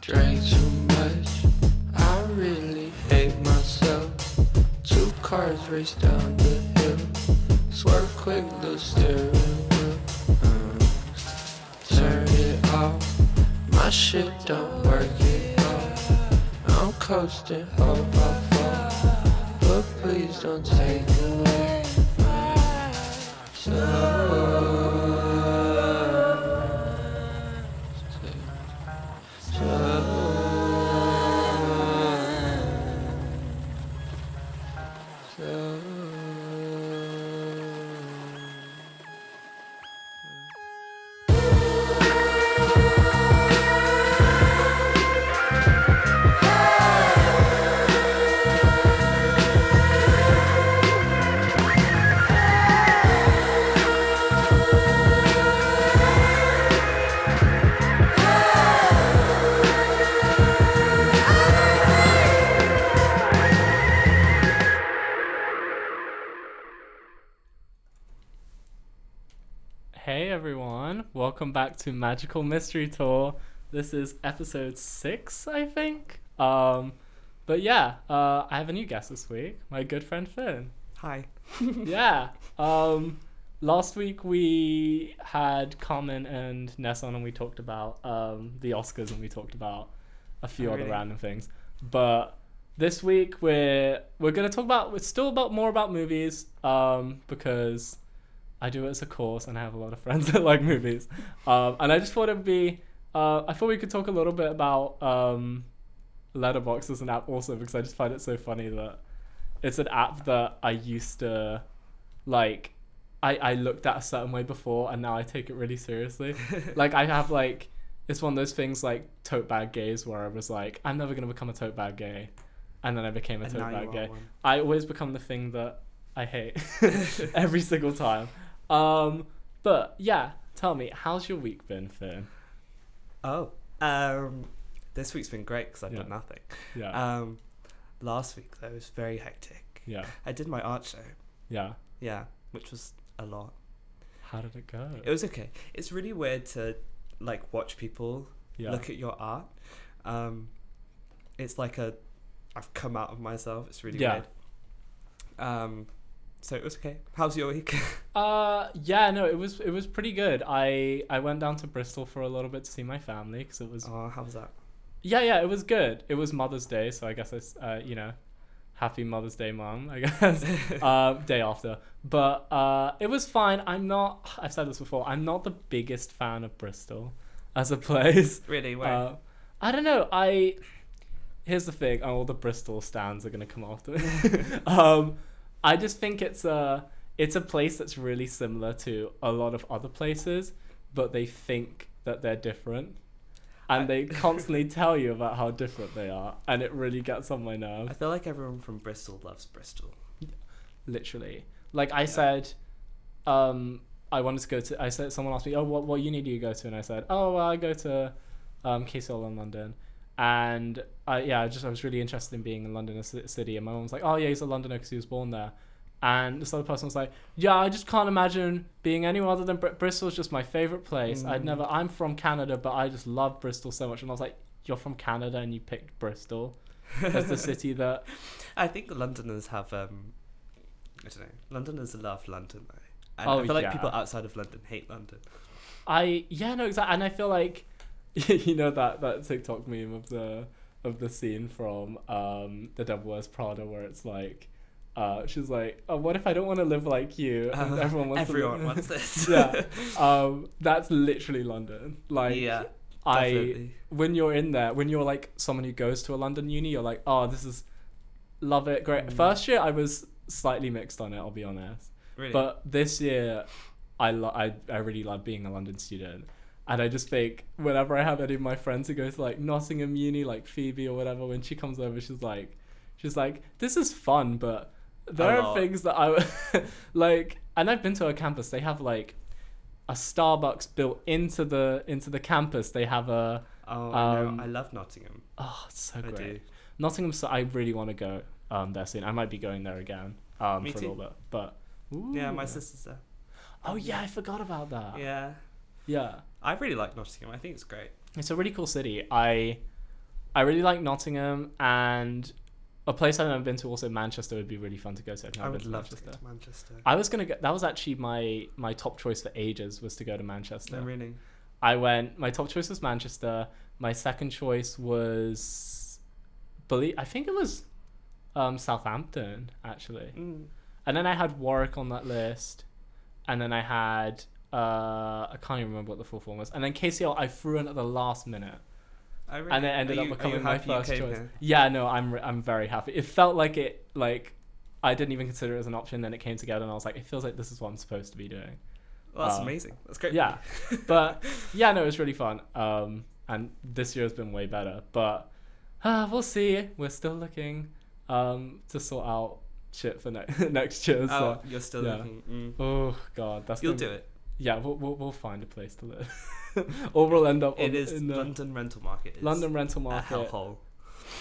Drank too much, I really hate myself. Two cars race down the hill, swerve quick, the steering wheel. Uh, turn it off, my shit don't work at all. I'm coasting, hope I fall, but please don't take it. Welcome back to Magical Mystery Tour. This is episode six, I think. Um, but yeah, uh, I have a new guest this week, my good friend Finn. Hi. yeah. Um, last week we had Carmen and Ness on, and we talked about um, the Oscars, and we talked about a few Oh, other really? random things. But this week we're we're gonna talk about it's still about more about movies, um, because I do it as a course, and I have a lot of friends that like movies. Um, and I just thought it'd be uh, I thought we could talk a little bit about um, Letterboxd as an app also because I just find it so funny that it's an app that I used to like I, I looked at a certain way before and now I take it really seriously. like I have like it's one of those things like tote bag gays where I was like, I'm never gonna become a tote bag gay and then I became a And tote bag gay. one. I always become the thing that I hate every single time. Um but yeah, tell me, how's your week been, Finn? Oh, um, this week's been great because I've Yeah. done nothing. Yeah. Um, last week though it was very hectic. yeah. I did my art show. Yeah. Yeah, which was a lot. How did it go? It was okay. It's really weird to like watch people yeah. look at your art. Um, it's like a I've come out of myself. It's really Yeah. weird. Um, so it was okay. How's your week? Uh yeah no it was it was pretty good I I went down to Bristol for a little bit to see my family because it was oh, how was that? yeah yeah it was good it was Mother's Day so I guess it's uh you know happy Mother's Day mom I guess uh, day after but uh it was fine I'm not I've said this before I'm not the biggest fan of Bristol as a place Really? Where? uh, I don't know I here's the thing all the Bristol stands are gonna come after me um I just think it's a it's a place that's really similar to a lot of other places, but they think that they're different. And I- they constantly tell you about how different they are, and it really gets on my nerves. I feel like everyone from Bristol loves Bristol. Literally, like I said, um, I wanted to go to. I said someone asked me, "Oh, what what uni do you go to?" And I said, "Oh, well, I go to um, KCL in London." And I yeah, I just I was really interested in being in London a city. And my mom was like, "Oh yeah, he's a Londoner because he was born there." And this other person was like, "Yeah, I just can't imagine being anywhere other than Br- Bristol's just my favorite place. I'd Mm. never. I'm from Canada, but I just love Bristol so much." And I was like, "You're from Canada and you picked Bristol as the city that." I think Londoners have um I don't know. Londoners love London though. And Oh, I feel like yeah. people outside of London hate London. I yeah no exactly, and I feel like you know that that TikTok meme of the of the scene from um The Devil Wears Prada where it's like. Uh, she's like, oh, what if I don't want to live like you? And Uh, everyone wants everyone to live. wants this. yeah. Um, that's literally London. Like, yeah. I definitely. when you're in there, when you're like someone who goes to a London uni, you're like, oh, this is love it, great. Mm. First year, I was slightly mixed on it. I'll be honest. Really. But this year, I lo- I I really love being a London student, and I just think whenever I have any of my friends who go to like Nottingham Uni, like Phoebe or whatever, when she comes over, she's like, she's like, this is fun, but there are things that I like, and I've been to a campus. They have like a Starbucks built into the into the campus. They have a oh, I um, know. I love Nottingham. oh, it's so I great. do. Nottingham. So I really want to go um there soon. I might be going there again um Me for too. a little bit, but Yeah, my sister's there. Oh yeah, I forgot about that. Yeah. Yeah. I really like Nottingham. I think it's great. It's a really cool city. I I really like Nottingham and a place I've never been to. Also, Manchester would be really fun to go to. I've I would to love to Manchester. go to Manchester. I was gonna go. That was actually my my top choice for ages was to go to Manchester. No, really. I went. My top choice was Manchester. My second choice was, believe I think it was, um, Southampton actually. Mm. And then I had Warwick on that list, and then I had uh I can't even remember what the full form was. And then KCL I threw in at the last minute, I really, and it ended up you- are you becoming my first choice. here? Yeah, no, I'm re- I'm very happy. It felt like it like I didn't even consider it as an option. Then it came together, and I was like, it feels like this is what I'm supposed to be doing. Well, that's Uh, amazing. That's great. Yeah, but yeah, no, it was really fun. Um, and this year has been way better. But uh, we'll see. We're still looking um to sort out shit for ne- next year. So. Oh, you're still yeah. looking. Mm. Oh god, that's You'll gonna do it. Yeah, we'll, we'll we'll find a place to live, or we'll end up. It on, is in the London rental market. Is London rental a market. hellhole.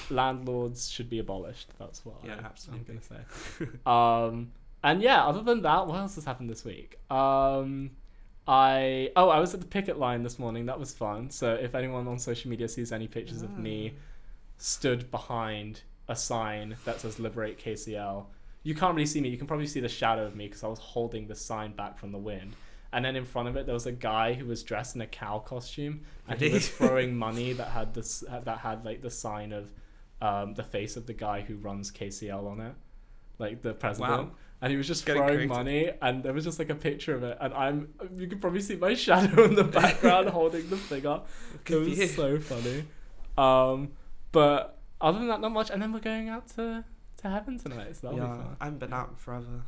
Landlords should be abolished. That's what Yeah, I, absolutely. I'm gonna say. um, and yeah, other than that, what else has happened this week? Um, I oh, I was at the picket line this morning. That was fun. So if anyone on social media sees any pictures of me stood behind a sign that says "Liberate KCL," you can't really see me. You can probably see the shadow of me because I was holding the sign back from the wind. And then in front of it, there was a guy who was dressed in a cow costume, and he was throwing money that had this that had like the sign of um, the face of the guy who runs KCL on it, like the president. Wow. And he was just Getting throwing creative. money, and there was just like a picture of it, and I'm you can probably see my shadow in the background holding the figure. It was you. so funny. Um, but other than that, not much. And then we're going out to to heaven tonight, so that'll yeah, be fun. I haven't been out forever.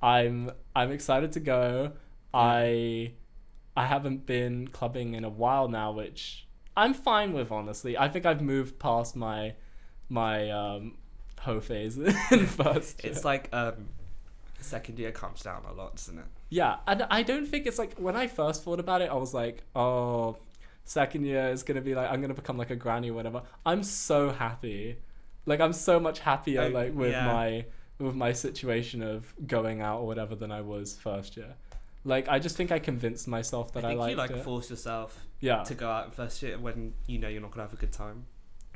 I'm I'm excited to go. I I haven't been clubbing in a while now, which I'm fine with honestly. I think I've moved past my my um hoe phase in first. year. It's like um, second year calms down a lot, doesn't it? Yeah, and I don't think it's like when I first thought about it, I was like, oh, second year is gonna be like I'm gonna become like a granny or whatever. I'm so happy, like I'm so much happier I- like with yeah. my with my situation of going out or whatever than I was first year. Like I just think I convinced myself that I I, think liked you like it. force yourself yeah, to go out in first year when you know you're not gonna have a good time.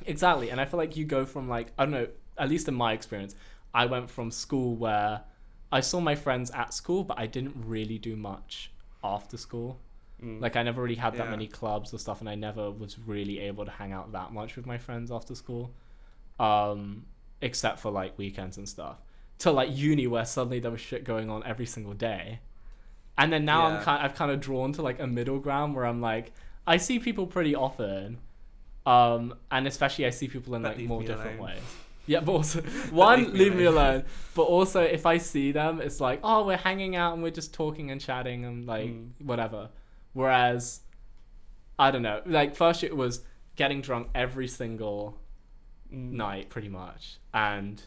Exactly, and I feel like you go from like I don't know, at least in my experience, I went from school where I saw my friends at school, but I didn't really do much after school. Mm. Like I never really had that Yeah. many clubs or stuff, and I never was really able to hang out that much with my friends after school, um, except for like weekends and stuff. To like uni, where suddenly there was shit going on every single day, and then now I'm kind, I've kind of drawn to like a middle ground where I'm like, I see people pretty often, um, and especially I see people in But like more different alone. ways. Yeah, but also one, leave leave, me me alone. alone. But also, if I see them, it's like, oh, we're hanging out and we're just talking and chatting and like Mm. whatever. Whereas, I don't know. Like first it was getting drunk every single Mm. night, pretty much, and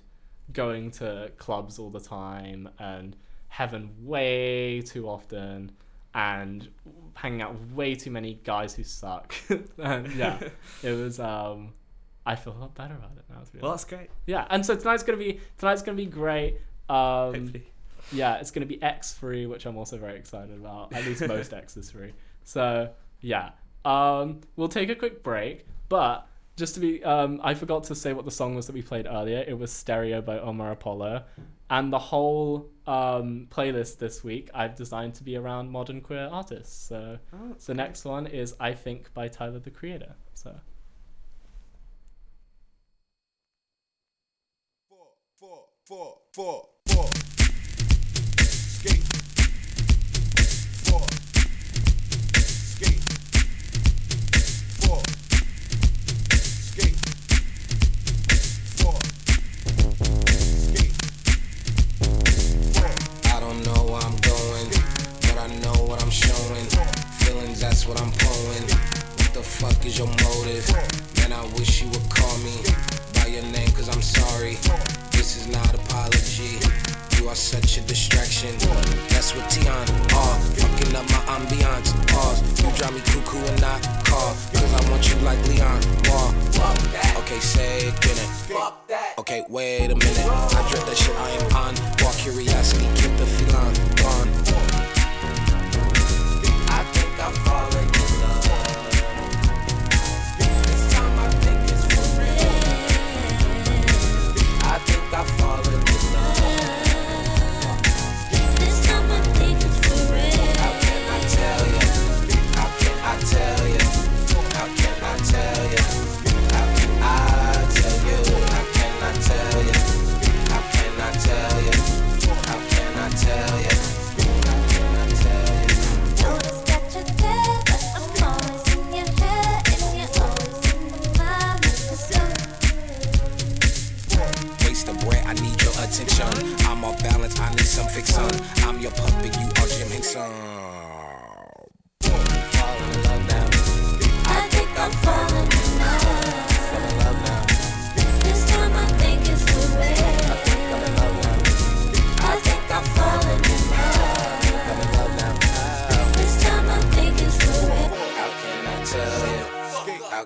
going to clubs all the time and heaven way too often and hanging out with way too many guys who suck. and yeah, it was. um I feel a lot better about it now. Well, honest. that's great. Yeah, and so tonight's gonna be tonight's gonna be great. Um, Hopefully. yeah, it's gonna be X free, which I'm also very excited about. At least most X is free. So yeah, um, we'll take a quick break, but just to be, um, I forgot to say what the song was that we played earlier. It was Stereo by Omar Apollo, and the whole um, playlist this week I've designed to be around modern queer artists. So Oh, the great. next one is I Think by Tyler the Creator. So. four, four, four, four, four. Skate. That's what I'm pulling. What the fuck is your motive? Man, I wish you would call me by your name, cause I'm sorry. This is not apology. You are such a distraction. That's what Tion are. Uh, fucking up my ambiance. Pause. You drive me cuckoo and not call. Cause I want you like Leon. Wall. Okay, say it, it. Okay, wait a minute. I dread that shit I am on. Walk curiosity, keep the feline gone. Some fiction. I'm your puppet, you are Jim Henson. I think I'm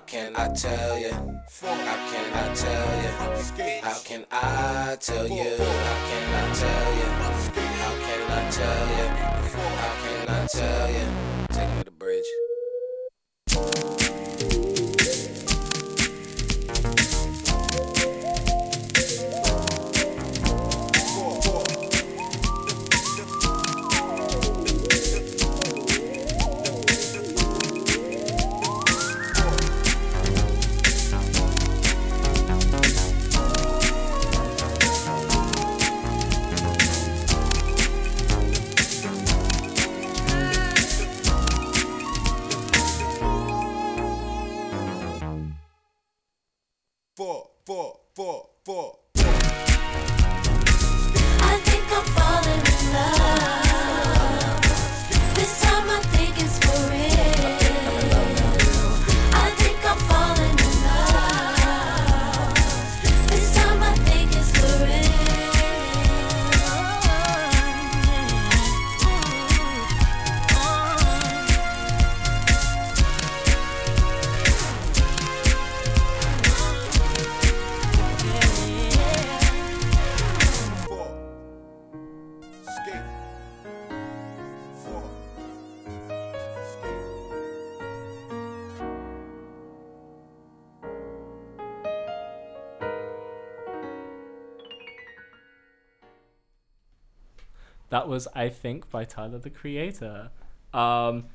can I tell you? How can I tell you? How can I tell you? How can I tell you? How can I tell you? How can I tell you? Take me to the bridge. Was I Think by Tyler the Creator. Um,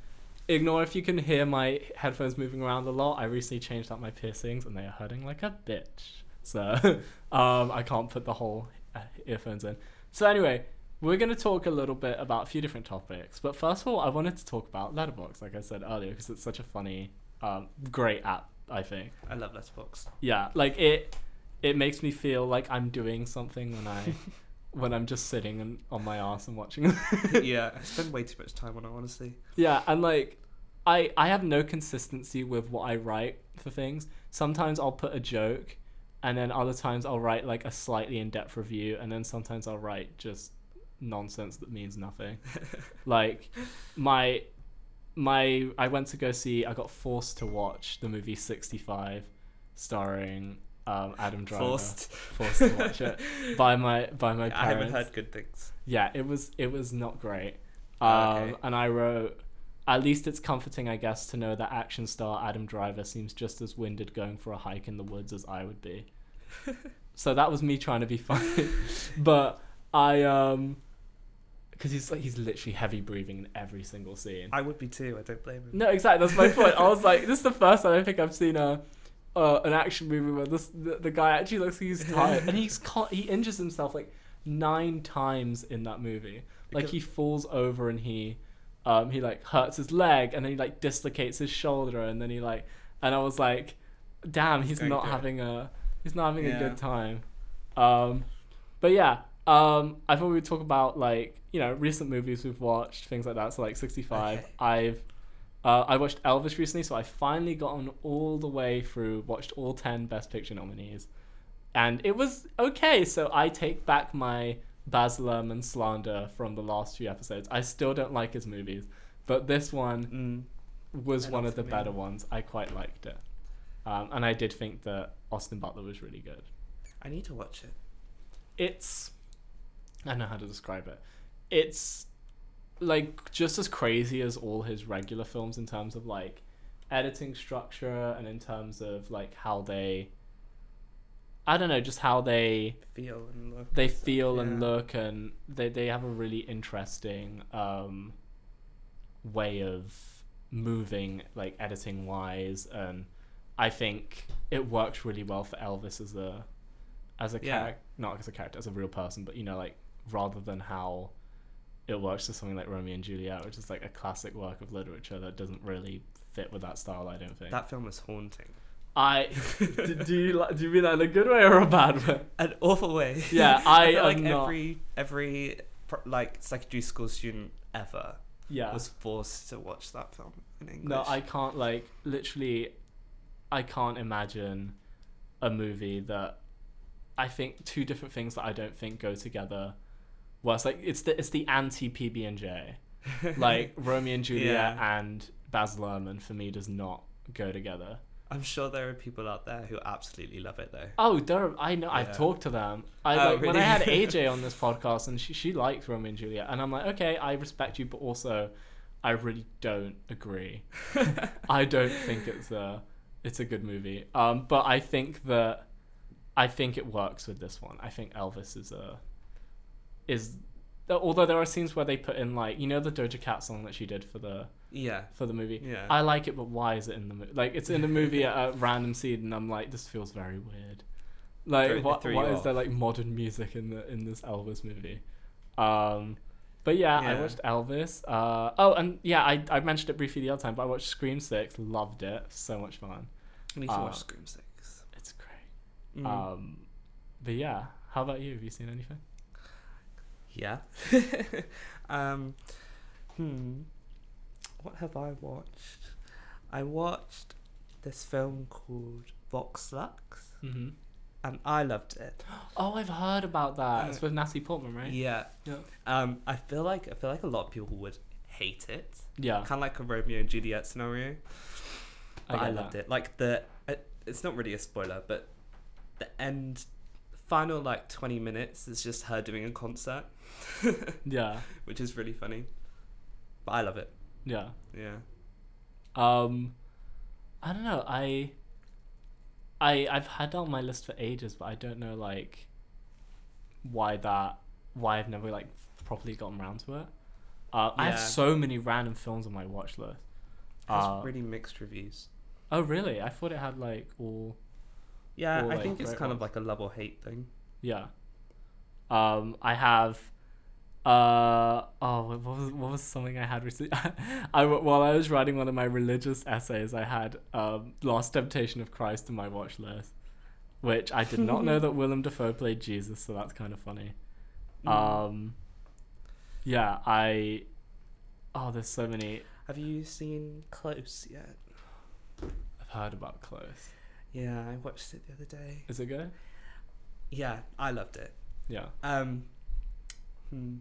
ignore if you can hear my headphones moving around a lot. I recently changed out my piercings and they are hurting like a bitch. So um, I can't put the whole uh, earphones in. So anyway, we're going to talk a little bit about a few different topics. But first of all, I wanted to talk about Letterboxd, like I said earlier, because it's such a funny, um, great app, I think I love Letterboxd. yeah like it it makes me feel like i'm doing something when i when i'm just sitting and on my ass and watching yeah, I spend way too much time on it, honestly. yeah and like i i have no consistency with what i write for things. Sometimes i'll put a joke and then other times i'll write like a slightly in-depth review and then sometimes i'll write just nonsense that means nothing. Like my my I went to go see I got forced to watch the movie 65 starring um, Adam Driver Forced. forced to watch it by my by my parents. I haven't heard good things. yeah it was it was not great um, Okay. and I wrote at least it's comforting I guess to know that action star Adam Driver seems just as winded going for a hike in the woods as I would be so that was me trying to be funny but I um because he's like he's literally heavy breathing in every single scene I would be too. I don't blame him. no, exactly. That's my point. I was like, this is the first time I think I've seen a uh, an action movie where this the, the guy actually looks like he's tired and he's con- he injures himself like nine times in that movie. Like Because- he falls over and he um he like hurts his leg and then he like dislocates his shoulder and then he like and I was like, damn, he's Going not through it. having a he's not having a good time. Um, but yeah, um, I thought we would talk about like you know recent movies we've watched, things like that. So like sixty five, Okay. I've uh, I watched Elvis recently, so I finally got on all the way through, watched all ten Best Picture nominees, and it was okay. So I take back my Baz Luhrmann slander from the last few episodes. I still don't like his movies, but this one Mm. was I one of the better ones. I quite liked it, um, and I did think that Austin Butler was really good I need to watch it. it's I don't know how to describe it. It's like just as crazy as all his regular films in terms of like editing structure and in terms of like how they I don't know, just how they Feel and look. they feel and look and they they have a really interesting um way of moving like editing wise and I think it works really well for Elvis as a as a Yeah. character not as a character as a real person but you know like rather than how it works for something like Romeo and Juliet which is like a classic work of literature that doesn't really fit with that style I don't think That film is haunting. I do, do you like do you mean that in a good way or a bad way An awful way. Yeah, I feel like not- every every like secondary school student ever Yeah. was forced to watch that film in English. No, I can't like literally I can't imagine a movie that I think two different things that I don't think go together. Well, it's like it's the it's the anti PB and J. Like Romeo and Juliet Yeah. and Baz Luhrmann for me does not go together. I'm sure there are people out there who absolutely love it though. Oh, there are, I know. I've talked to them. I Oh, like when? I had AJ on this podcast, and she she liked Romeo and Juliet, and I'm like, okay, I respect you, but also, I really don't agree. I don't think it's a it's a good movie. Um, but I think that I think it works with this one. I think Elvis is a is although there are scenes where they put in like you know the Doja Cat song that she did for the Yeah. for the movie. Yeah. I like it, but why is it in the movie? Like it's in the movie at a random scene, and I'm like, this feels very weird. Like Threw- what? threw Why you is there like modern music in the in this Elvis movie? Um, but yeah, I watched Elvis. Uh, oh, and yeah, I I mentioned it briefly the other time, but I watched Scream Six. Loved it. So much fun. I need to watch Scream Six. It's great. Mm. Um, but yeah, how about you? Have you seen anything? Yeah. um, hmm. What have I watched? I watched this film called Vox Lux, Mm-hmm. and I loved it. Oh, I've heard about that. It's Uh, with Natalie Portman, right? Yeah. Yeah. Um, I feel like I feel like a lot of people would hate it. Yeah. Kind of like a Romeo and Juliet scenario. But I, get loved that. it. Like the, it, it's not really a spoiler, but the end, final like twenty minutes is just her doing a concert, Yeah. which is really funny. But I love it. Yeah. Yeah. Um, I don't know. I, I, I've had that on my list for ages, but I don't know like why that, why I've never like properly gotten around to it. Uh, I have so many random films on my watch list. It has Uh, really mixed reviews. Oh really? I thought it had like all Yeah, or, I like, think it's kind of like a love or hate thing. yeah. Um, I have. Uh oh, what was what was something I had recently? I while I was writing one of my religious essays, I had um Last Temptation of Christ in my watch list, which I did not know that Willem Dafoe played Jesus, so that's kind of funny. Mm. Um, yeah, I. Oh, there's so many. Have you seen Close yet? I've heard about Close. Yeah, I watched it the other day. Is it good? Yeah, I loved it. Yeah. Um, hmm.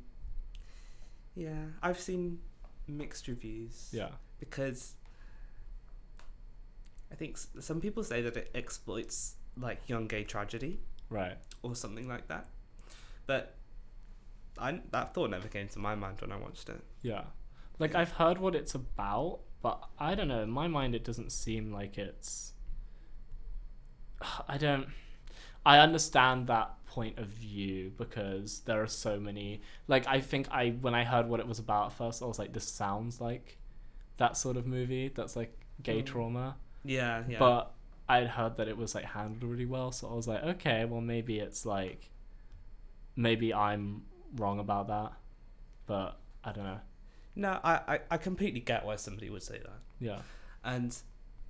Yeah, I've seen mixed reviews. Yeah. Because I think some people say that it exploits like young gay tragedy Right. or something like that, but I that thought never came to my mind when I watched it. Yeah. Like I've heard what it's about, but I don't know. In my mind, it doesn't seem like it's. I don't. I understand that point of view because there are so many. Like I think I when I heard what it was about first, I was like, this sounds like that sort of movie. That's like gay Mm. trauma. Yeah, yeah. But I'd heard that it was like handled really well, so I was like, okay, well maybe it's like, maybe I'm wrong about that, but I don't know. no, I, I I completely get why somebody would say that. Yeah. and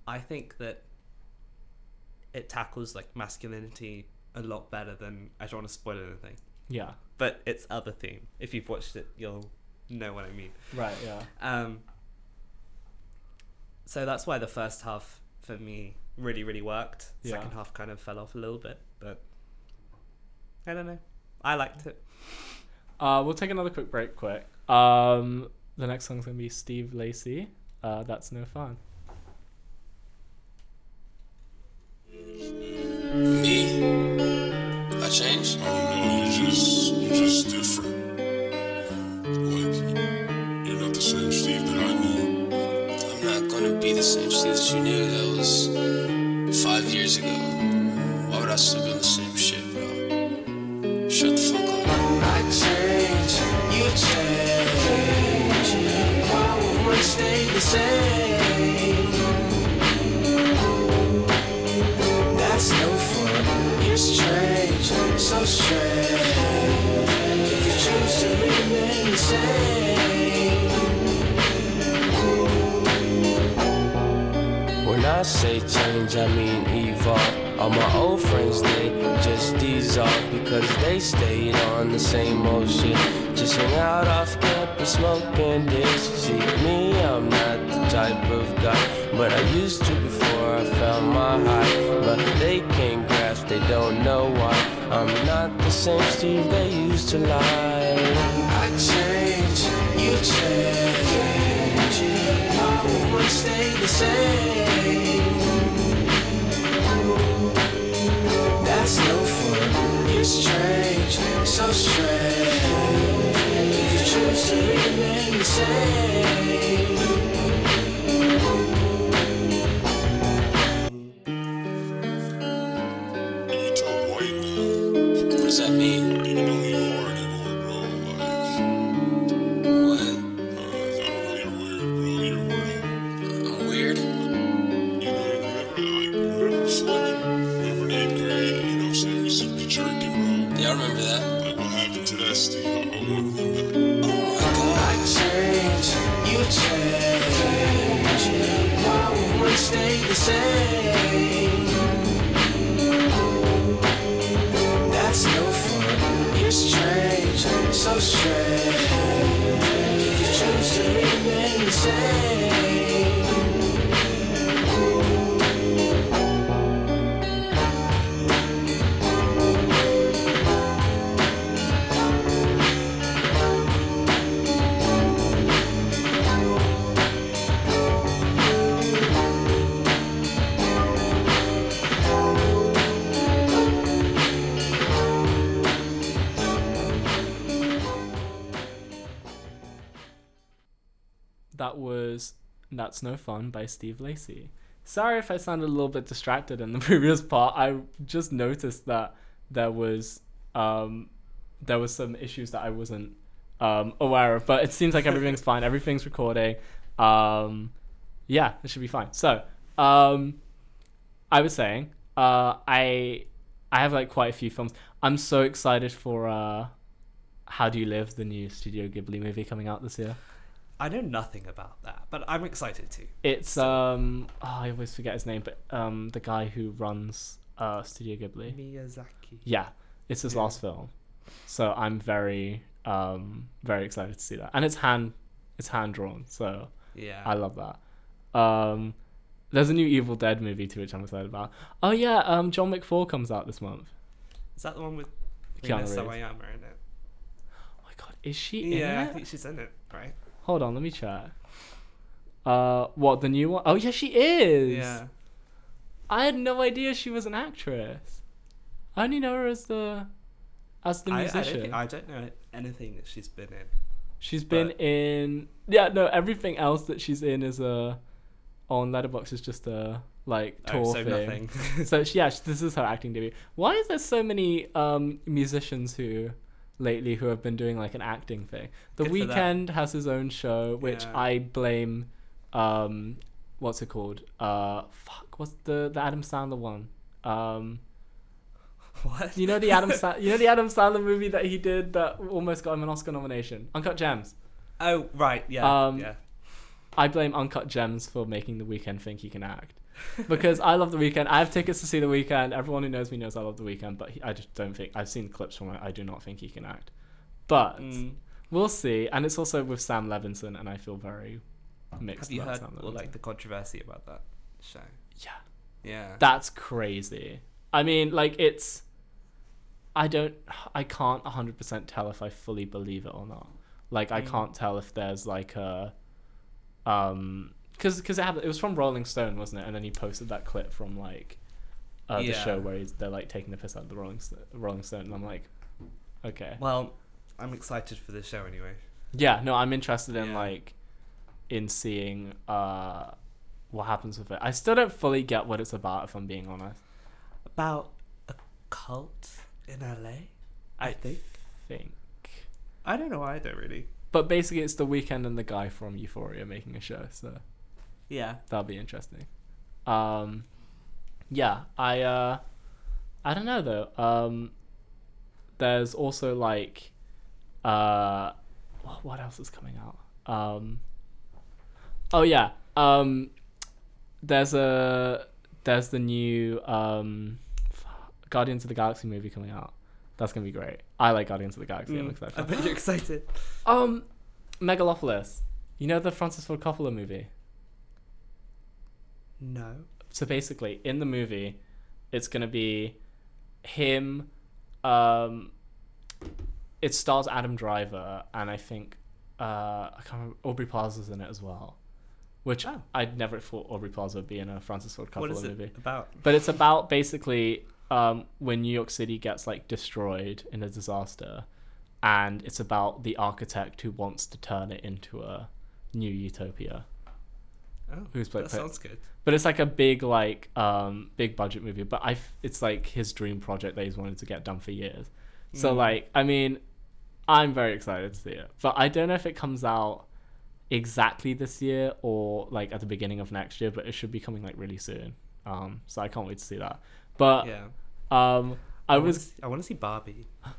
I think that it tackles like masculinity a lot better than I don't want to spoil anything, Yeah. but it's other theme. If you've watched it, you'll know what I mean. Right. Yeah. Um, so that's why the first half for me really really worked. Yeah. Second half kind of fell off a little bit, but I don't know. I liked it. Uh, we'll take another quick break. Quick. Um, the next song's gonna be Steve Lacy. Uh, that's no fun. Me? I changed? I don't know, you're just you're just different. Like you're not the same Steve that I knew. I'm not gonna be the same Steve that you knew. That was five years ago. Why would I still be on the same shit, bro? Shut the fuck up. I change, you change. Why would one stay the same? So strange. If you choose to remain the same. When I say change, I mean evolve. All my old friends, they just off because they stayed on the same old shit. Just hang out off campus, smoking this. See me, I'm not the type of guy, but I used to before I found my high. But they can't grasp, they don't know why. I'm not the same Steve they used to lie. I change, you change. No one stay the same. That's no fun. You're strange, so strange. If you choose to remain the same. That's No Fun by Steve Lacy. Sorry if I sounded a little bit distracted in the previous part. I just noticed that there was um there was some issues that I wasn't um aware of, but it seems like everything's fine. Everything's recording. Um yeah, it should be fine. So, um I was saying, uh I I have like quite a few films. I'm so excited for uh How Do You Live, the new Studio Ghibli movie coming out this year. I know nothing about that, but I'm excited to. It's um oh, I always forget his name, but um the guy who runs uh Studio Ghibli. Miyazaki. Yeah, it's his Yeah. last film. So I'm very um very excited to see that. And it's hand it's hand drawn, so Yeah. I love that. Um there's a new Evil Dead movie too which I'm excited about. Oh yeah, um John McFall comes out this month. Is that the one with Keanu Reeves. Sawayama in it? Oh my god, is she in it? Yeah, I think she's in it, right? Hold on, let me check. Uh what, the new one? Oh yeah, she is. Yeah. I had no idea she was an actress. I only know her as the as the I, I, don't musician. I don't know anything that she's been in. she's been in yeah no everything else that she's in is a on Letterboxd is just a like tour Oh, so thing. nothing. so she, yeah, this is her acting debut. Why is there so many um musicians who lately who have been doing like an acting thing? The Good. Weeknd has his own show, which Yeah. I blame. Um, what's it called? Uh, fuck, what's the the Adam Sandler one? Um, what? you know the Adam Sa- you know the Adam Sandler movie that he did that almost got him an Oscar nomination, Uncut Gems. Oh, right. Yeah. Um, yeah. I blame Uncut Gems for making The Weeknd think he can act. Because I love The Weeknd. I have tickets to see The Weeknd. Everyone who knows me knows I love The Weeknd, but he, I just don't think I've seen clips from it. I do not think he can act. But Mm. we'll see. And it's also with Sam Levinson, and I feel very mixed Have you about heard Sam like the controversy about that show? yeah, Yeah. that's crazy. I mean, like it's. I don't. I can't 100% tell if I fully believe it or not. Like I Mm. can't tell if there's like a. Um, because because it. It was from Rolling Stone, wasn't it? And then he posted that clip from like, uh, the show where he's, they're like taking the piss out of the Rolling Sto- Rolling Stone, and I'm like, okay, well, I'm excited for the show anyway. yeah, no, I'm interested in Yeah. like, in seeing uh, what happens with it. I still don't fully get what it's about, if I'm being honest. About a cult in LA, I think. think. I don't know either, really. But basically, it's the Weeknd and the guy from Euphoria making a show, so Yeah. that'll be interesting. Um, yeah, I uh, I don't know though. Um, there's also like, uh, what else is coming out? Um, oh yeah, um, there's a there's the new um, Guardians of the Galaxy movie coming out. That's gonna be great. I like Guardians of the Galaxy. I'm Mm, excited. I bet you're excited. Um, Megalopolis. You know the Francis Ford Coppola movie. No. So basically, in the movie, it's gonna be him. Um, it stars Adam Driver, and I think uh, I can't remember Aubrey Plaza's in it as well. Which Oh. I'd never thought Aubrey Plaza would be in a Francis Ford Coppola what is it movie. about? But it's about basically um, when New York City gets like destroyed in a disaster, and it's about the architect who wants to turn it into a new utopia. Oh, Who's played that sounds good. But it's like a big like um, big budget movie. But I, f- it's like his dream project that he's wanted to get done for years. So Mm. like, I mean, I'm very excited to see it. But I don't know if it comes out exactly this year or like at the beginning of next year. But it should be coming like really soon. Um, so I can't wait to see that. But Yeah. um, I wanna was I want to see Barbie. I'm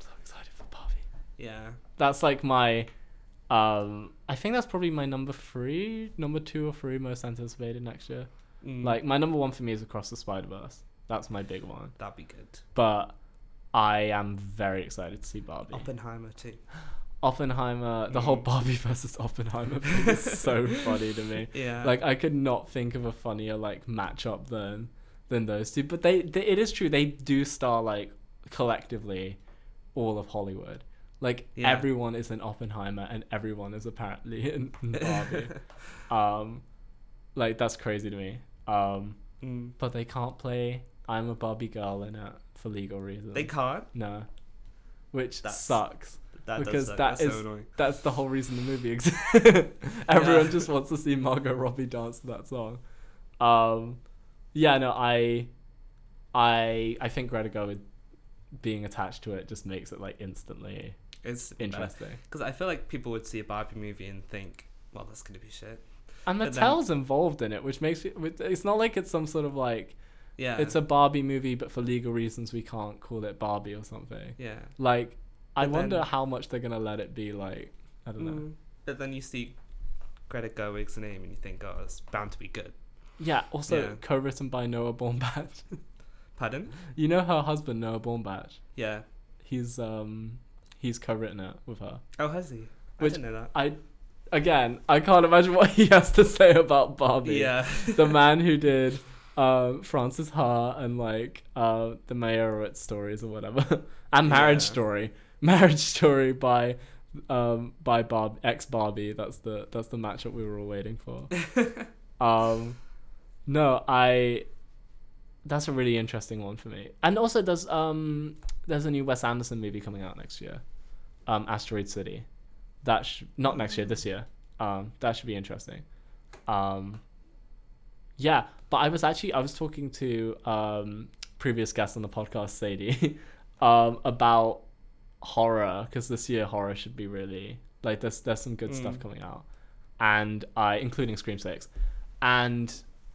so excited for Barbie. Yeah. That's like my, um, I think that's probably my number three, number two or three most anticipated next year. Mm, Like my number one for me is Across the Spider Verse. That's my big one. that'd be good. But I am very excited to see Barbie. Oppenheimer too. Oppenheimer, the whole Mm. Barbie versus Oppenheimer thing is so funny to me. Yeah. Like I could not think of a funnier like matchup than than those two. But they, they it is true they do star like collectively all of Hollywood. Like Yeah. everyone is in Oppenheimer and everyone is apparently in, in Barbie. um, like that's crazy to me. Um, Mm. but they can't play I'm a Barbie girl in it for legal reasons. They can't. No. Which That's- sucks. That because does suck. that That's is so annoying. that's the whole reason the movie exists. Everyone Yeah. just wants to see Margot Robbie dance to that song. Um, yeah, no, I, I, I think Greta Gerwig being attached to it just makes it like instantly It's interesting. because I feel like people would see a Barbie movie and think, "Well, that's gonna be shit." And But then- Mattel's involved in it, which makes it. It's not like it's some sort of like Yeah. it's a Barbie movie, but for legal reasons we can't call it Barbie or something. yeah. Like, I But wonder then- how much they're gonna let it be like. I don't know. Mm. But then you see Greta Gerwig's name and you think, "Oh, it's bound to be good." Yeah. Also, Yeah. co-written by Noah Baumbach. Pardon? you know her husband Noah Baumbach. Yeah. He's um he's co-written it with her. Oh, has he? Which- I didn't know that. I again I can't imagine what he has to say about Barbie. Yeah. the man who did um Frances Ha and like uh the Meyerowitz stories or whatever and Marriage Yeah. Story. Marriage Story by um by Barb ex Barbie. That's the that's the matchup we were all waiting for. um no, I that's a really interesting one for me. And also there's um there's a new Wes Anderson movie coming out next year. Um Asteroid City. That sh- not next year, this year. Um that should be interesting. Um yeah, but I was actually I was talking to um previous guest on the podcast Sadie um about horror because this year horror should be really like there's there's some good stuff Mm. coming out and I including Scream 6 and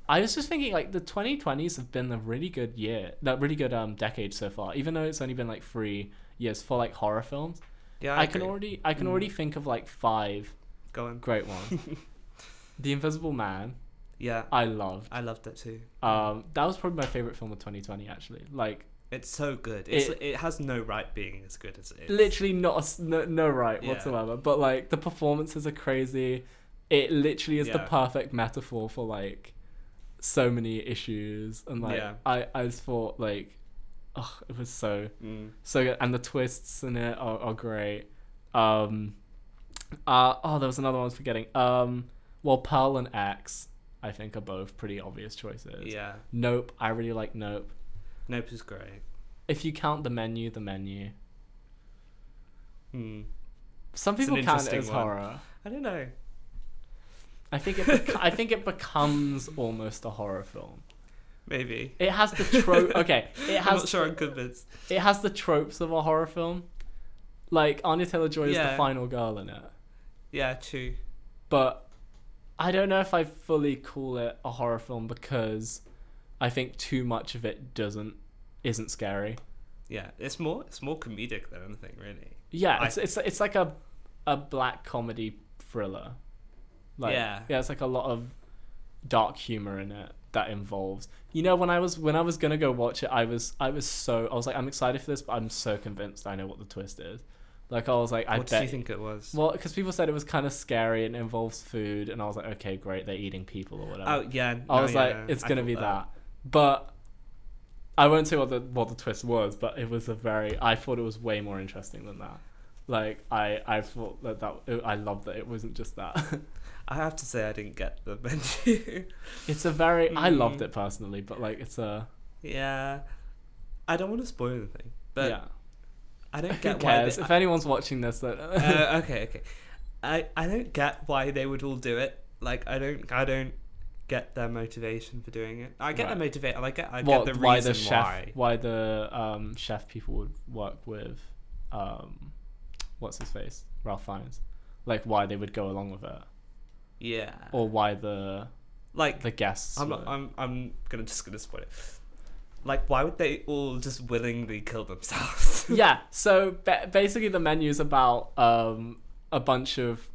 I was just thinking like the 2020s have been a really good year that really good um decade so far even though it's only been like 3 years for like horror films yeah. I, can already I can Mm. already think of like 5 go on. great ones The Invisible Man Yeah. I loved I loved it too. um that was probably my favorite film of 2020 actually like It's so good. It's, It- it, has no right being as good as it is. literally not a no, no right Yeah. whatsoever but like the performances are crazy it literally is the perfect metaphor for like so many issues and like Yeah. i i just thought like oh it was so Mm. so good and the twists in it are, are great um uh oh there was another one I was forgetting um well pearl and x i think are both pretty obvious choices Yeah. nope i really like nope Nope is great. if you count the menu the menu Hmm. some people count it as one. horror I don't know. I think it. I think it becomes almost a horror film. Maybe. It has the trope. Okay, it I'm has. not sure I'm convinced. It has the tropes of a horror film. Like Anya Taylor Joy is the final girl in it, Yeah, true. but I don't know if I fully call it a horror film because I think too much of it doesn't isn't scary. Yeah, it's more it's more comedic than anything, really. Yeah, I- it's it's it's like a a black comedy thriller. Like, Yeah. yeah, it's like a lot of dark humor in it. That involves you know when I was when I was gonna go watch it I was I was so I was like I'm excited for this but I'm so convinced I know what the twist is like I was like I what bet do you think it was? well because people said it was kind of scary and involves food and I was like okay great they're eating people or whatever oh yeah. I no, was yeah, like it's gonna be that. but I won't say what the what the twist was but it was a very I thought it was way more interesting than that like I I thought that that I loved that it wasn't just that. I have to say I didn't get the menu. It's a very I loved Mm. it personally, but like it's a yeah, I don't want to spoil anything, but yeah. I don't Who get why. cares? They, If anyone's watching this, that uh, okay, okay. I I don't get why they would all do it. Like I don't I don't get their motivation for doing it. I get Right. their motivation. I get I what get the why reason the chef why. why the um chef people would work with um what's his face Ralph Fiennes, like why they would go along with it, Yeah. or why the like the guests. I'm not, I'm I'm gonna just gonna spoil it. Like why would they all just willingly kill themselves? yeah. So ba- basically, the menu is about um, a bunch of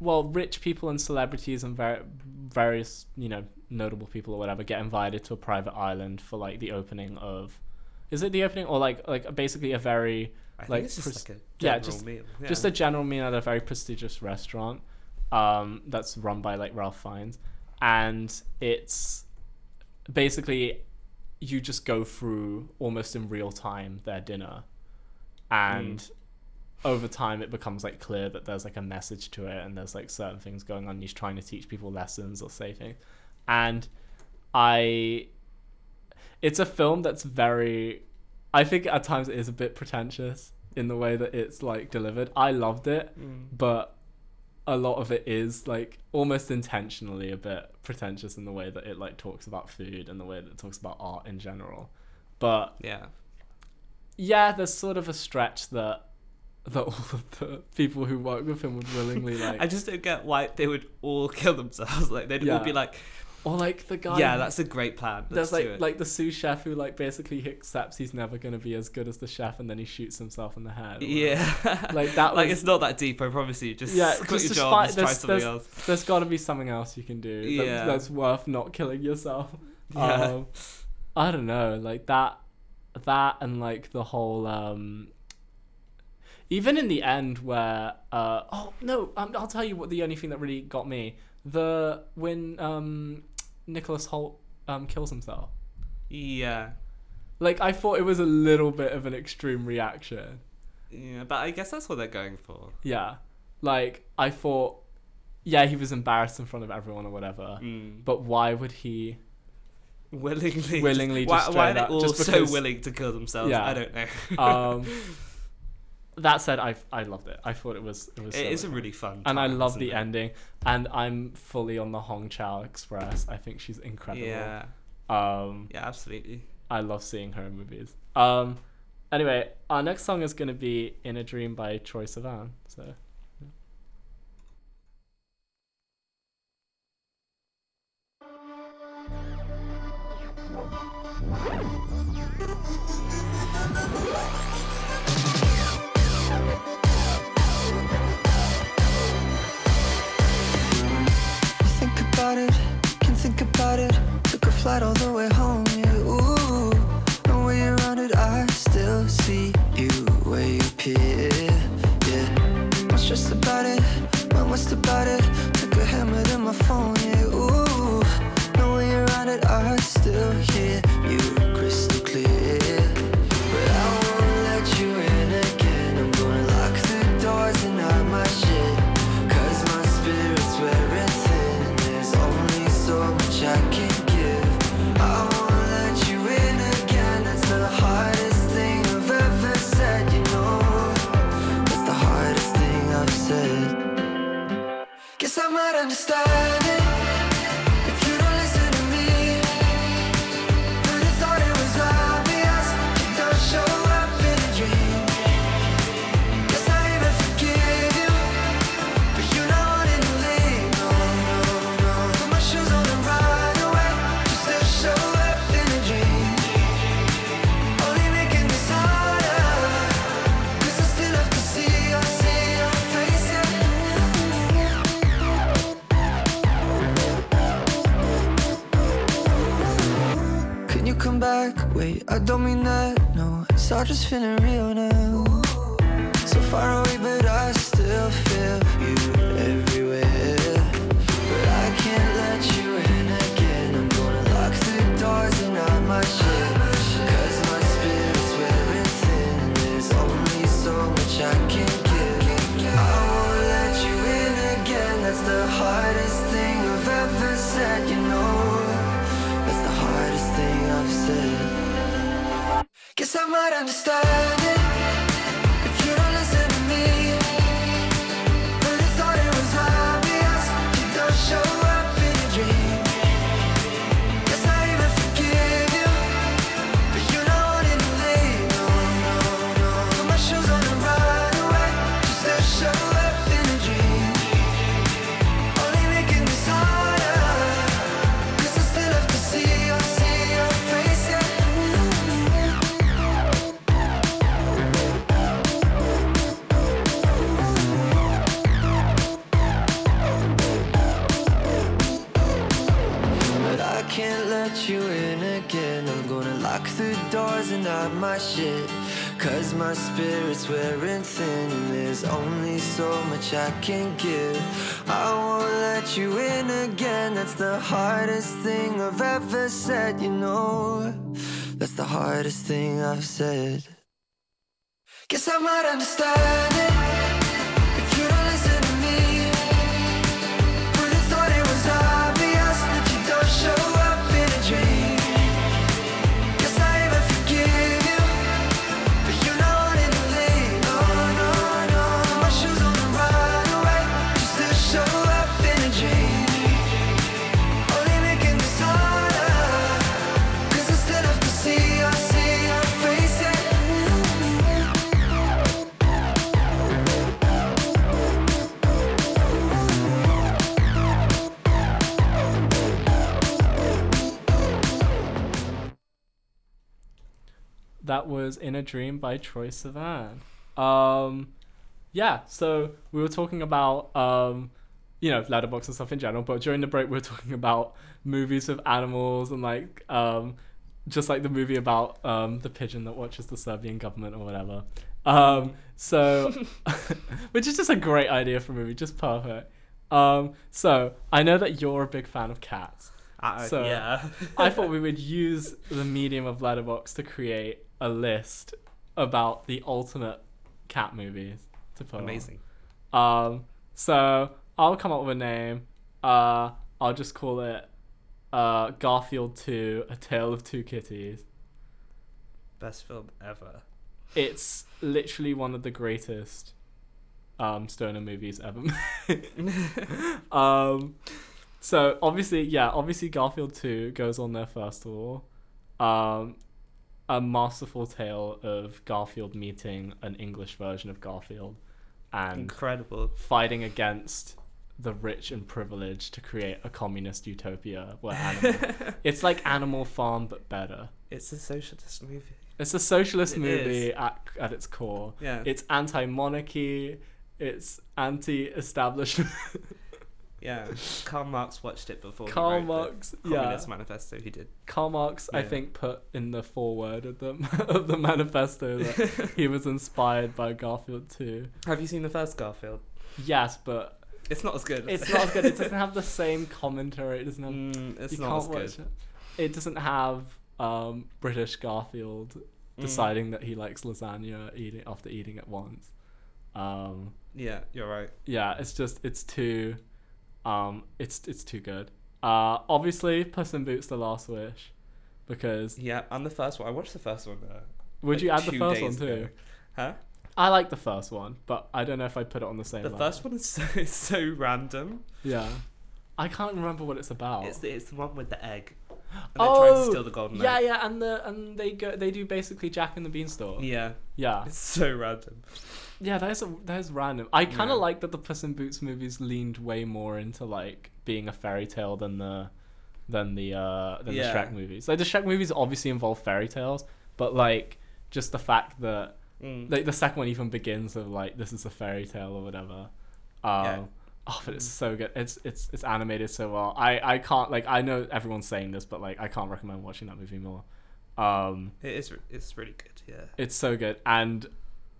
well, rich people and celebrities and ver- various you know notable people or whatever get invited to a private island for like the opening of. Is it the opening or like like basically a very I think like it's just pres- like a yeah, just- meal. Yeah. just a general meal at a very prestigious restaurant um, that's run by like Ralph Fiennes, and it's basically you just go through almost in real time their dinner, and over time it becomes like clear that there's like a message to it, and there's like certain things going on. He's trying to teach people lessons or say things, and I. It's a film that's very I think at times it is a bit pretentious in the way that it's like delivered. I loved it, Mm. but a lot of it is like almost intentionally a bit pretentious in the way that it like talks about food and the way that it talks about art in general. But Yeah. yeah, there's sort of a stretch that that all of the people who work with him would willingly like I just don't get why they would all kill themselves. Like they'd all be like, or like the guy "Yeah, that's a great plan." there's Let's do like it." like the sous chef who like basically accepts he's never gonna be as good as the chef and then he shoots himself in the head. yeah, Like, that Like was- it's not that deep. I promise you. Just Yeah, quit just- your job. Just try there's- something there's- else. There's got to be something else you can do. that- Yeah. that's worth not killing yourself. Yeah. Um, I don't know, like that, that, and like the whole. um Even in the end, where uh oh no, um, I'll tell you what the only thing that really got me the when um Nicholas Hoult um kills himself. Yeah, Like I thought it was a little bit of an extreme reaction. yeah, but I guess that's what they're going for. Yeah, like I thought, yeah, he was embarrassed in front of everyone or whatever. Mm. But why would he? Willingly, Willingly Just, why, why are they all just so willing to kill themselves? Yeah. I don't know. Um, that said, I I loved it. I thought it was it was. it so is a much fun. really fun. and I love the it? ending. And I'm fully on the Hong Chau Express. I think she's incredible. Yeah, Um, yeah, absolutely. I love seeing her in movies. Um, anyway, our next song is gonna be "In a Dream" by Troye Sivan. So. think about it, can think about it. Took a flight all the way home, yeah. Ooh, no way around it. I still see you where you appear, yeah. I'm stressed about it, when west about it. My spirit's wearing thin, and there's only so much I can give. I won't let you in again. That's the hardest thing I've ever said, you know. That's the hardest thing I've said. Guess I might understand it That was In a Dream by Troye Sivan. Um, yeah, so we were talking about, um, you know, Letterboxd and stuff in general, but during the break we were talking about movies with animals and like, um, just like the movie about um, the pigeon that watches the Serbian government or whatever. Um, so, which is just a great idea for a movie, just perfect. Um, so I know that you're a big fan of cats. Uh, So, yeah. I thought we would use the medium of Letterboxd to create a list about the ultimate cat movies to put on. Amazing. Um, so I'll come up with a name. Uh, I'll just call it uh, Garfield 2: A Tale of Two Kitties. Best film ever. It's literally one of the greatest um, stoner movies ever. made. um, so obviously, yeah, obviously Garfield 2 goes on there first of all. Um, a masterful tale of Garfield meeting an English version of Garfield and Incredible. fighting against the rich and privileged to create a communist utopia where animal it's like Animal Farm but better. It's a socialist movie. It's a socialist It movie is. at, at its core. Yeah. It's anti-monarchy. It's anti-establishment. Yeah. Karl Marx watched it before. Karl Marx, yeah. Communist Manifesto. He did. Karl Marx, I think, put in the foreword of the of the manifesto that he was inspired by Garfield too. Have you seen the first Garfield? Yes, but It's not as good. it's not as good. It doesn't have the same commentary. It doesn't have. Mm, it's you not can't as watch good. it. It doesn't have um, British Garfield Mm. deciding that he likes lasagna eating after eating it once. Um, Yeah, you're right. yeah, it's just it's too, um, it's it's too good. Uh, obviously, Puss in Boots: The Last Wish, because Yeah, and the first one. I watched the first one. Uh, would like you add the first one too? ago. Huh? I like the first one, but I don't know if I put it on the same. The level. first one is so, is so random. yeah, I can't remember what it's about. It's the, it's the one with the egg. And they're trying to steal the golden Oh, yeah, egg. yeah, and the and they go they do basically Jack and the Beanstalk. Yeah. yeah, It's so random. Yeah. That is a, that is random. I kind of Yeah. like that the Puss in Boots movies leaned way more into like being a fairy tale than the than the uh than Yeah. the Shrek movies. Like the Shrek movies obviously involve fairy tales, but like just the fact that Mm. like the second one even begins of like this is a fairy tale or whatever. Um, Yeah. Oh, but it's so good. It's it's it's animated so well. I I can't like I know everyone's saying this, but like I can't recommend watching that movie more. Um, It is. It's really good. Yeah. it's so good, and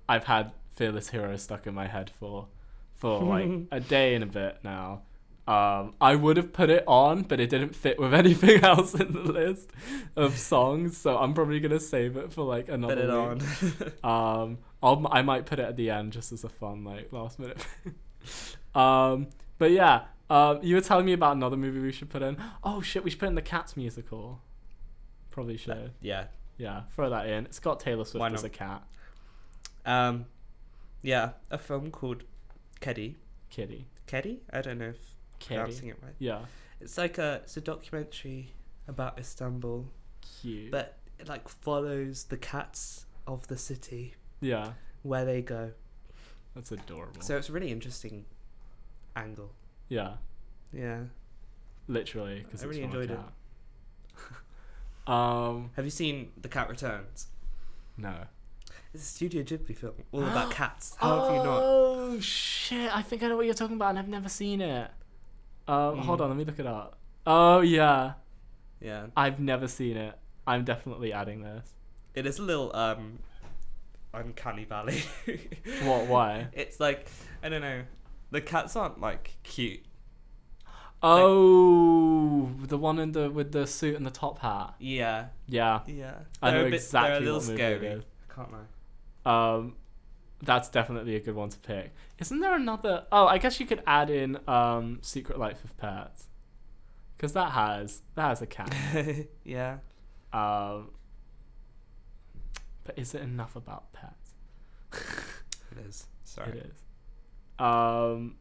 I've had Fearless Hero stuck in my head for for like a day and a bit now. Um, I would have put it on, but it didn't fit with anything else in the list of songs, so I'm probably gonna save it for like another. Put it week. on. Um, I'll, I might put it at the end just as a fun like last minute. um, but yeah, um, you were telling me about another movie we should put in. Oh shit, we should put in the Cats musical. Probably should. yeah. Yeah, throw that in. It's got Taylor Swift as a cat. Um, yeah. A film called Kedi. Kitty. Kedi. I don't know if Kitty. pronouncing it right. Yeah. It's like a. It's a documentary about Istanbul, Cute. but it like follows the cats of the city yeah, where they go. that's adorable. So it's a really interesting angle. yeah, Yeah. literally. Because I really enjoyed it. um, Have you seen The Cat Returns? no. It's a Studio Ghibli film all about cats. How have you not? Oh shit! I think I know what you're talking about, and I've never seen it. Um, hold Mm. on, let me look it up. Oh yeah, Yeah. I've never seen it. I'm definitely adding this. It is a little um uncanny valley. What? Why? It's like I don't know. The cats aren't like cute. Oh, the one in the with the suit and the top hat. Yeah. Yeah, Yeah. I know They're a bit- exactly They're a little what movie scary. it is. I can't lie. Um, that's definitely a good one to pick. Isn't there another? Oh, I guess you could add in um, Secret Life of Pets, because that has that has a cat. yeah. um, but is it enough about pets? It is. Sorry. It is. Um,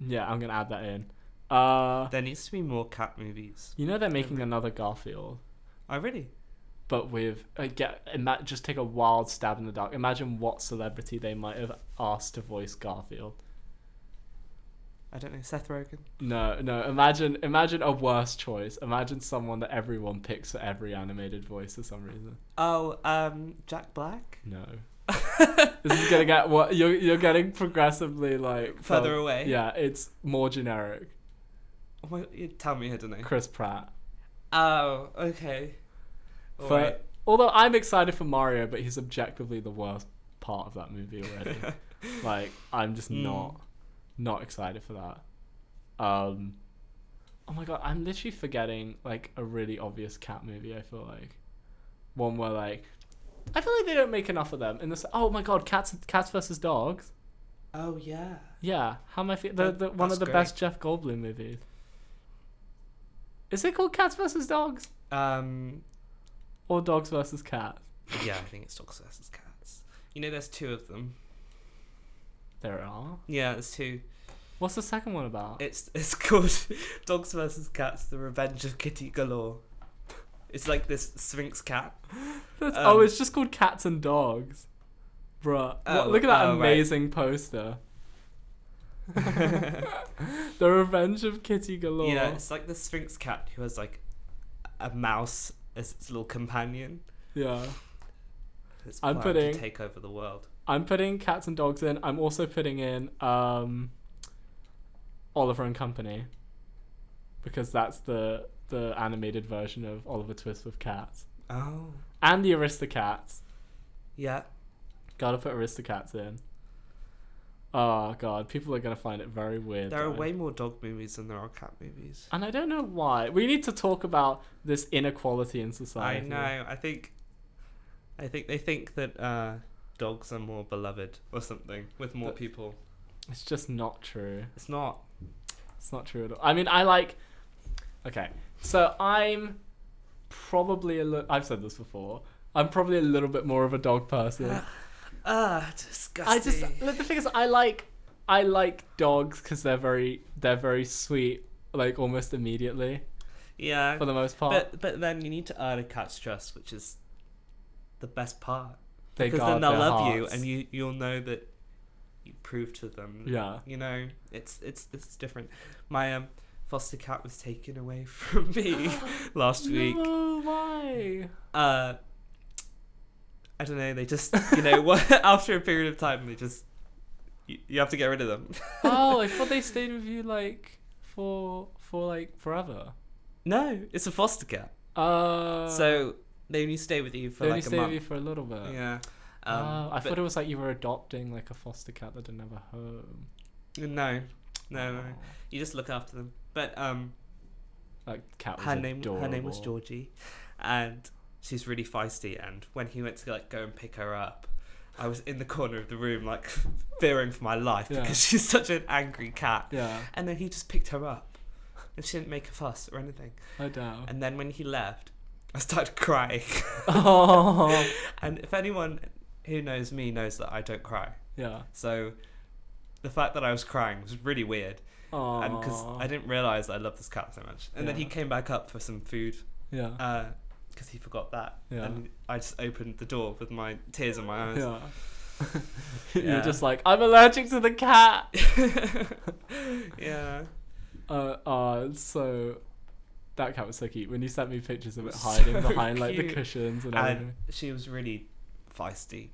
yeah, I'm gonna add that in. Uh, There needs to be more cat movies. you know they're making another Garfield, Oh really? But with uh, get ima- just take a wild stab in the dark. Imagine what celebrity they might have asked to voice Garfield. I don't know. Seth Rogen. No, no. Imagine, imagine a worse choice. Imagine someone that everyone picks for every animated voice for some reason. Oh, um, Jack Black. No. this is gonna get what you're you're getting progressively like Further from- away? Yeah, it's more generic. Oh my! You tell me. I don't know. Chris Pratt. Oh, okay. For, Alright. although I'm excited for Mario, but he's objectively the worst part of that movie already. like I'm just Mm. not not excited for that. Um Oh my god, I'm literally forgetting like a really obvious cat movie, I feel like. One where like I feel like they don't make enough of them. In this oh my god, cats cats versus dogs. Oh yeah. Yeah, how am I fe- the, That- the one of the great. best Jeff Goldblum movies. Is it called Cats versus Dogs Um. Or Dogs versus Cats? Yeah, I think it's dogs versus cats. You know, there's two of them. There are. Yeah, there's two. What's the second one about? It's it's called Dogs versus Cats: The Revenge of Kitty Galore. It's like this Sphynx cat. That's, Um, oh, it's just called Cats and Dogs. Bruh. What- Oh, look at that oh, right. amazing poster. the Revenge of Kitty Galore. Yeah, it's like the Sphynx cat who has like a mouse as its little companion. Yeah. It's I'm putting- to take over the world. I'm putting Cats and Dogs in. I'm also putting in um, Oliver and Company. Because that's the the animated version of Oliver Twist with cats. Oh, And the Aristocats. yeah. Gotta put Aristocats in. Oh god, people are gonna find it very weird. There are though. way more dog movies than there are cat movies. And I don't know why. We need to talk about this inequality in society. I know. I think. I think they think that uh, dogs are more beloved or something with more But- people. It's just not true. It's not. It's not true at all. I mean, I like. Okay, so I'm probably a little. I've said this before. I'm probably a little bit more of a dog person. Ah, disgusting. I just look, the thing is, I like I like dogs because they're very they're very sweet, like almost immediately yeah. for the most part. But but then you need to earn a cat's trust, which is the best part. they because then they'll love you, and you you'll know that you proved to them. Yeah. You know, it's it's it's different. My um foster cat was taken away from me last week. No, why? Uh, I don't know. They just you know what after a period of time they just You, you have to get rid of them. oh, I thought they stayed with you like for for like forever. no, it's a foster cat. Uh, so they only stay with you for they only like a stay with month. you for a little bit. Yeah. Oh, I but- thought it was like you were adopting like a foster cat that didn't have a home. No, no, no. You just look after them. But um, Like cat was her name her name was. Georgie, and she's really feisty. And when he went to like go and pick her up, I was in the corner of the room like fearing for my life Yeah. because she's such an angry cat. Yeah, And then he just picked her up, and she didn't make a fuss or anything. I doubt. And then when he left, I started crying. oh, and if anyone who knows me knows that I don't cry, yeah. so the fact that I was crying was really weird. Oh, and because I didn't realize I love this cat so much. And then he came back up for some food yeah, uh, because he forgot that. Yeah. And I just opened the door with my tears in my eyes. yeah. Yeah. You're just like I'm allergic to the cat. yeah. Uh, uh, so that cat was so cute. When you sent me pictures of it So hiding behind like the cushions and everything. And she was really feisty.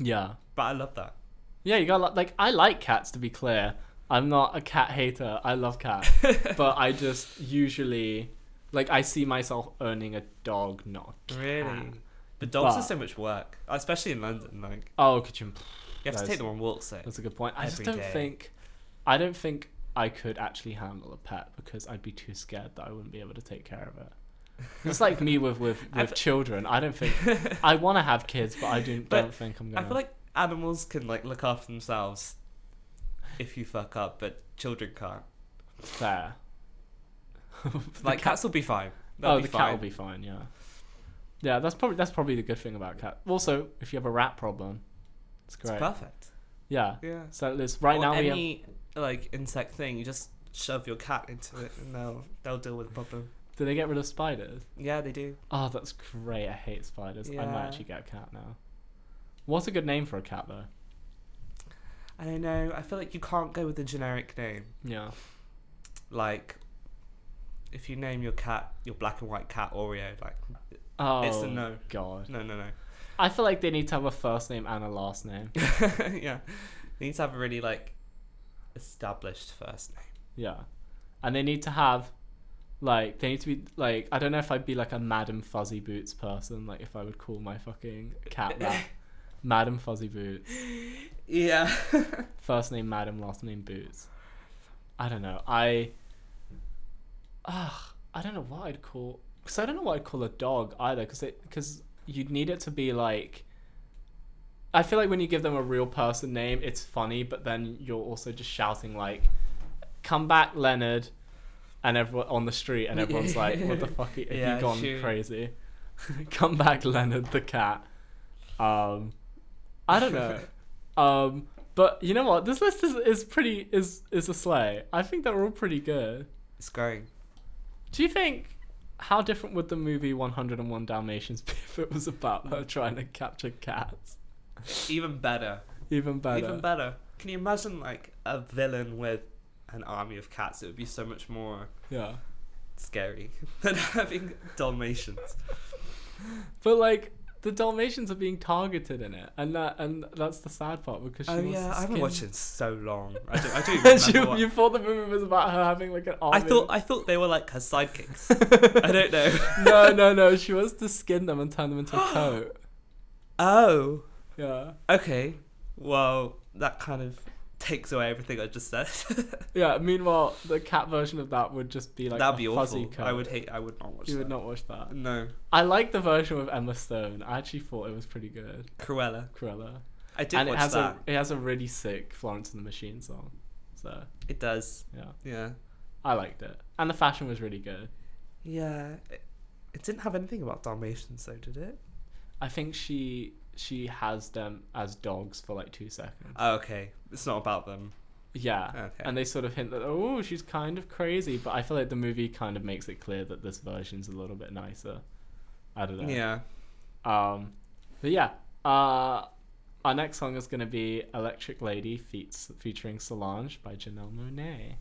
Yeah, But I love that. yeah. You got like I like cats to be clear. I'm not a cat hater. I love cats, but I just usually like I see myself earning a dog, not a cat. Really. But dogs But- are so much work, especially in London. Like Oh, could you? you have to take them on walks. So That's a good point. I just don't day. think, I don't think I could actually handle a pet because I'd be too scared that I wouldn't be able to take care of it. It's like me with with, I with children. I don't think I want to have kids, but I do, But don't think I'm gonna. I feel like animals can like look after themselves if you fuck up, but children can't. fair. Like cat- cats will be fine. They'll oh, be the fine. cat will be fine. Yeah, yeah. That's probably that's probably the good thing about cat. Also, if you have a rat problem, it's It's great. perfect. yeah. Yeah. So this right or now we have any like insect thing, you just shove your cat into it, and they'll they'll deal with the problem. Do they get rid of spiders? Yeah, they do. Oh, that's great. I hate spiders. I might actually get a cat now. What's a good name for a cat though? I don't know. I feel like you can't go with a generic name. Yeah. Like, if you name your cat your black and white cat Oreo, like, Oh It's a oh, no. God. no, no, no. I feel like they need to have a first name and a last name. yeah, they need to have a really like established first name. Yeah. And they need to have like they need to be like I don't know if I'd be like a Madam Fuzzy Boots person, like if I would call my fucking cat that. Madam Fuzzy Boots. Yeah. First name Madam, last name Boots. I don't know. I ah, I don't know what I'd call because I don't know what I'd call a dog either because it because you'd need it to be like I feel like when you give them a real person name it's funny but then you're also just shouting like come back Leonard and everyone on the street and everyone's like what the fuck have Yeah, you gone sure. crazy? Come back Leonard the cat. Um I don't know. Um but you know what? This list is, is pretty is is a sleigh. I think they're all pretty good. It's growing. Do you think how different would the movie 101 Dalmatians be if it was about her trying to capture cats? Even better. Even better. Even better. Can you imagine like a villain with an army of cats? It would be so much more Yeah. scary than having Dalmatians. But like the Dalmatians are being targeted in it, and that and that's the sad part because she Oh yeah, I haven't skin- watched it in so long. I do. I do. remember you, what- you thought the movie was about her having like an army. I thought I thought they were like her sidekicks. I don't know. no, no, no. She wants to skin them and turn them into a coat. Oh, Yeah, okay. Well, that kind of takes away everything I just said. yeah. Meanwhile, the cat version of that would just be like That'd a be fuzzy awful. coat. I would hate. I would not watch You that. would not watch that. No, I like the version with Emma Stone. I actually thought it was pretty good. Cruella. Cruella. I did and it watch has that. a it has a really sick Florence and the Machine song. So It does. yeah, Yeah. I liked it, and the fashion was really good. Yeah. It, it didn't have anything about Dalmatians, though, did it? I think she she has them as dogs for like two seconds. Oh, okay. It's not about them. yeah, Okay. and they sort of hint that oh she's kind of crazy, but I feel like the movie kind of makes it clear that this version's a little bit nicer. I don't know. Yeah. Um, but yeah. Uh, our next song is gonna be "Electric Lady" feats featuring Solange by Janelle Monáe.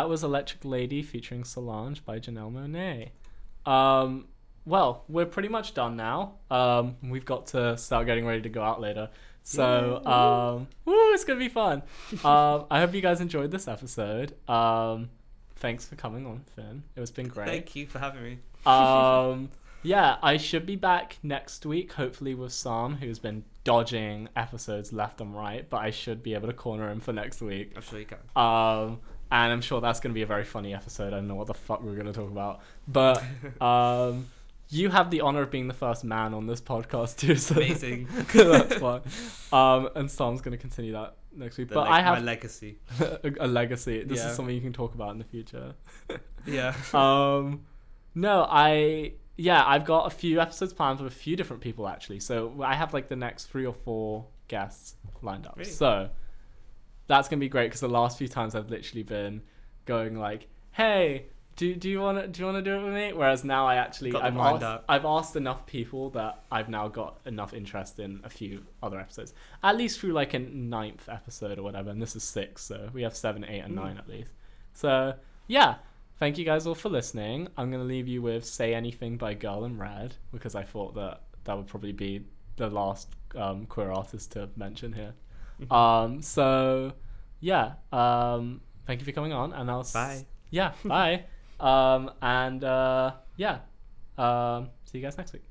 That was Electric Lady featuring Solange by Janelle Monáe. Um, well, we're pretty much done now. Um, we've got to start getting ready to go out later. So, um, woo, it's gonna be fun. um, I hope you guys enjoyed this episode. Um, thanks for coming on, Finn. It was been great. Thank you for having me. Um, yeah, I should be back next week, hopefully with Sam, who's been dodging episodes left and right, but I should be able to corner him for next week. I'm sure you can. Um, and I'm sure that's going to be a very funny episode. I don't know what the fuck we're going to talk about, but um, you have the honor of being the first man on this podcast too. So Amazing. that's fine. Um, and Sam's going to continue that next week. The but leg- I have my legacy. a, a legacy. This Yeah. is something you can talk about in the future. Yeah. um, no, I yeah, I've got a few episodes planned with a few different people actually. So I have like the next three or four guests lined up. Really? So that's gonna be great because the last few times I've literally been going like, "Hey, do do you want to do you want to do it with me?" Whereas now I actually I've asked, up. I've asked enough people that I've now got enough interest in a few other episodes, at least through like a ninth episode or whatever. And this is six, so we have seven, eight, and nine at least. So yeah, thank you guys all for listening. I'm gonna leave you with "Say Anything" by Girl in Red because I thought that that would probably be the last um, queer artist to mention here. um, so yeah, um, thank you for coming on, and I'll s- Bye. Yeah, bye. um, and uh, yeah, um, see you guys next week.